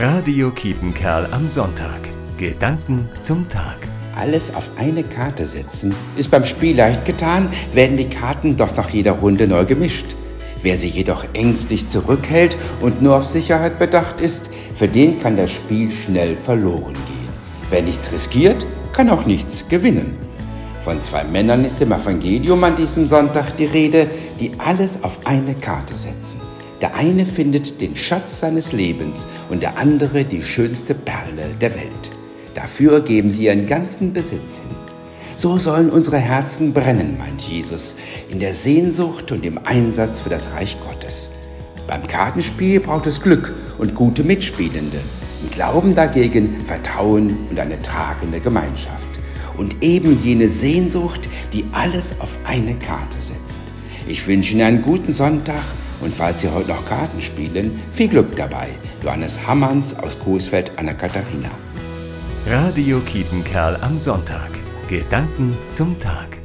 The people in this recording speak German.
Radio Kiepenkerl am Sonntag. Gedanken zum Tag. Alles auf eine Karte setzen ist beim Spiel leicht getan, werden die Karten doch nach jeder Runde neu gemischt. Wer sich jedoch ängstlich zurückhält und nur auf Sicherheit bedacht ist, für den kann das Spiel schnell verloren gehen. Wer nichts riskiert, kann auch nichts gewinnen. Von zwei Männern ist im Evangelium an diesem Sonntag die Rede, die alles auf eine Karte setzen. Der eine findet den Schatz seines Lebens und der andere die schönste Perle der Welt. Dafür geben sie ihren ganzen Besitz hin. So sollen unsere Herzen brennen, meint Jesus, in der Sehnsucht und im Einsatz für das Reich Gottes. Beim Kartenspiel braucht es Glück und gute Mitspielende. Im Glauben dagegen Vertrauen und eine tragende Gemeinschaft. Und eben jene Sehnsucht, die alles auf eine Karte setzt. Ich wünsche Ihnen einen guten Sonntag und falls Sie heute noch Karten spielen, viel Glück dabei. Johannes Hammerns aus Coesfeld Anna Katharina. Radio Kiepenkerl am Sonntag. Gedanken zum Tag.